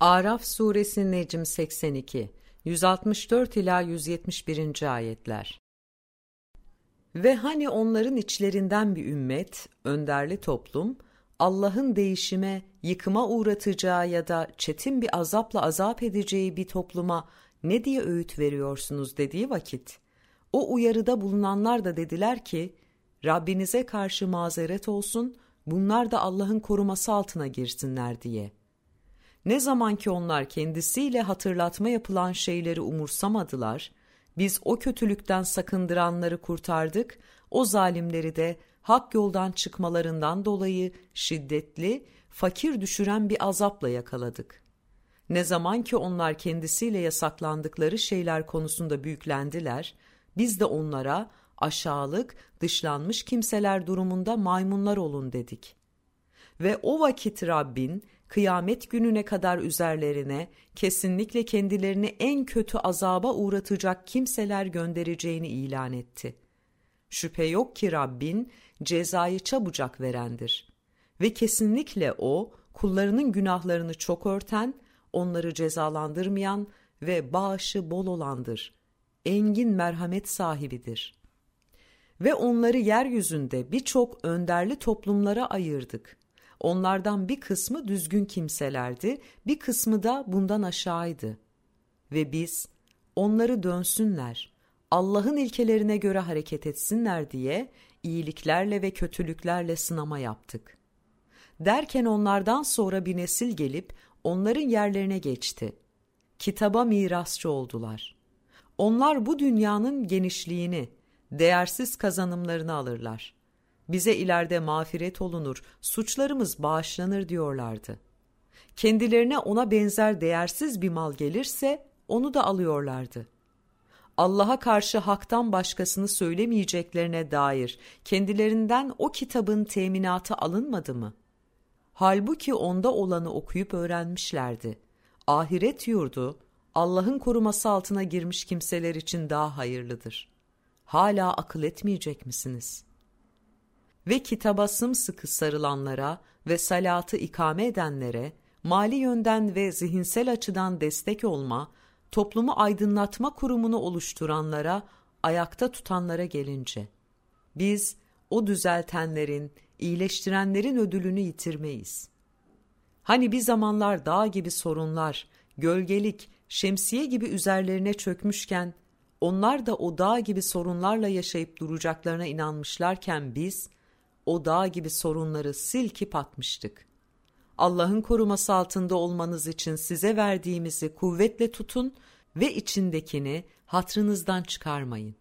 Araf suresi Necm 82 164 ila 171. ayetler. Ve hani onların içlerinden bir ümmet, önderli toplum, Allah'ın değişime, yıkıma uğratacağı ya da çetin bir azapla azap edeceği bir topluma ne diye öğüt veriyorsunuz dediği vakit, o uyarıda bulunanlar da dediler ki, Rabbinize karşı mazeret olsun, bunlar da Allah'ın koruması altına girsinler diye. Ne zaman ki onlar kendisiyle hatırlatma yapılan şeyleri umursamadılar, biz o kötülükten sakındıranları kurtardık, o zalimleri de hak yoldan çıkmalarından dolayı şiddetli, fakir düşüren bir azapla yakaladık. Ne zaman ki onlar kendisiyle yasaklandıkları şeyler konusunda büyüklendiler, biz de onlara aşağılık, dışlanmış kimseler durumunda maymunlar olun dedik. Ve o vakit Rabbin kıyamet gününe kadar üzerlerine kesinlikle kendilerini en kötü azaba uğratacak kimseler göndereceğini ilan etti. Şüphe yok ki Rabbin cezayı çabucak verendir. Ve kesinlikle O, kullarının günahlarını çok örten, onları cezalandırmayan ve bağışı bol olandır. Engin merhamet sahibidir. Ve onları yeryüzünde birçok önderli toplumlara ayırdık. Onlardan bir kısmı düzgün kimselerdi, bir kısmı da bundan aşağıydı. Ve biz onları dönsünler, Allah'ın ilkelerine göre hareket etsinler diye iyiliklerle ve kötülüklerle sınama yaptık. Derken onlardan sonra bir nesil gelip onların yerlerine geçti. Kitaba mirasçı oldular. Onlar bu dünyanın genişliğini, değersiz kazanımlarını alırlar bize ileride mağfiret olunur, suçlarımız bağışlanır diyorlardı. Kendilerine ona benzer değersiz bir mal gelirse onu da alıyorlardı. Allah'a karşı haktan başkasını söylemeyeceklerine dair kendilerinden o kitabın teminatı alınmadı mı? Halbuki onda olanı okuyup öğrenmişlerdi. Ahiret yurdu, Allah'ın koruması altına girmiş kimseler için daha hayırlıdır. Hala akıl etmeyecek misiniz?'' Ve kitaba sımsıkı sarılanlara ve salatı ikame edenlere, mali yönden ve zihinsel açıdan destek olma, toplumu aydınlatma kurumunu oluşturanlara, ayakta tutanlara gelince, biz o düzeltenlerin, iyileştirenlerin ödülünü yitirmeyiz. Hani bir zamanlar dağ gibi sorunlar, gölgelik, şemsiye gibi üzerlerine çökmüşken, onlar da o dağ gibi sorunlarla yaşayıp duracaklarına inanmışlarken biz, o dağ gibi sorunları silkip atmıştık. Allah'ın koruması altında olmanız için size verdiğimizi kuvvetle tutun ve içindekini hatrınızdan çıkarmayın.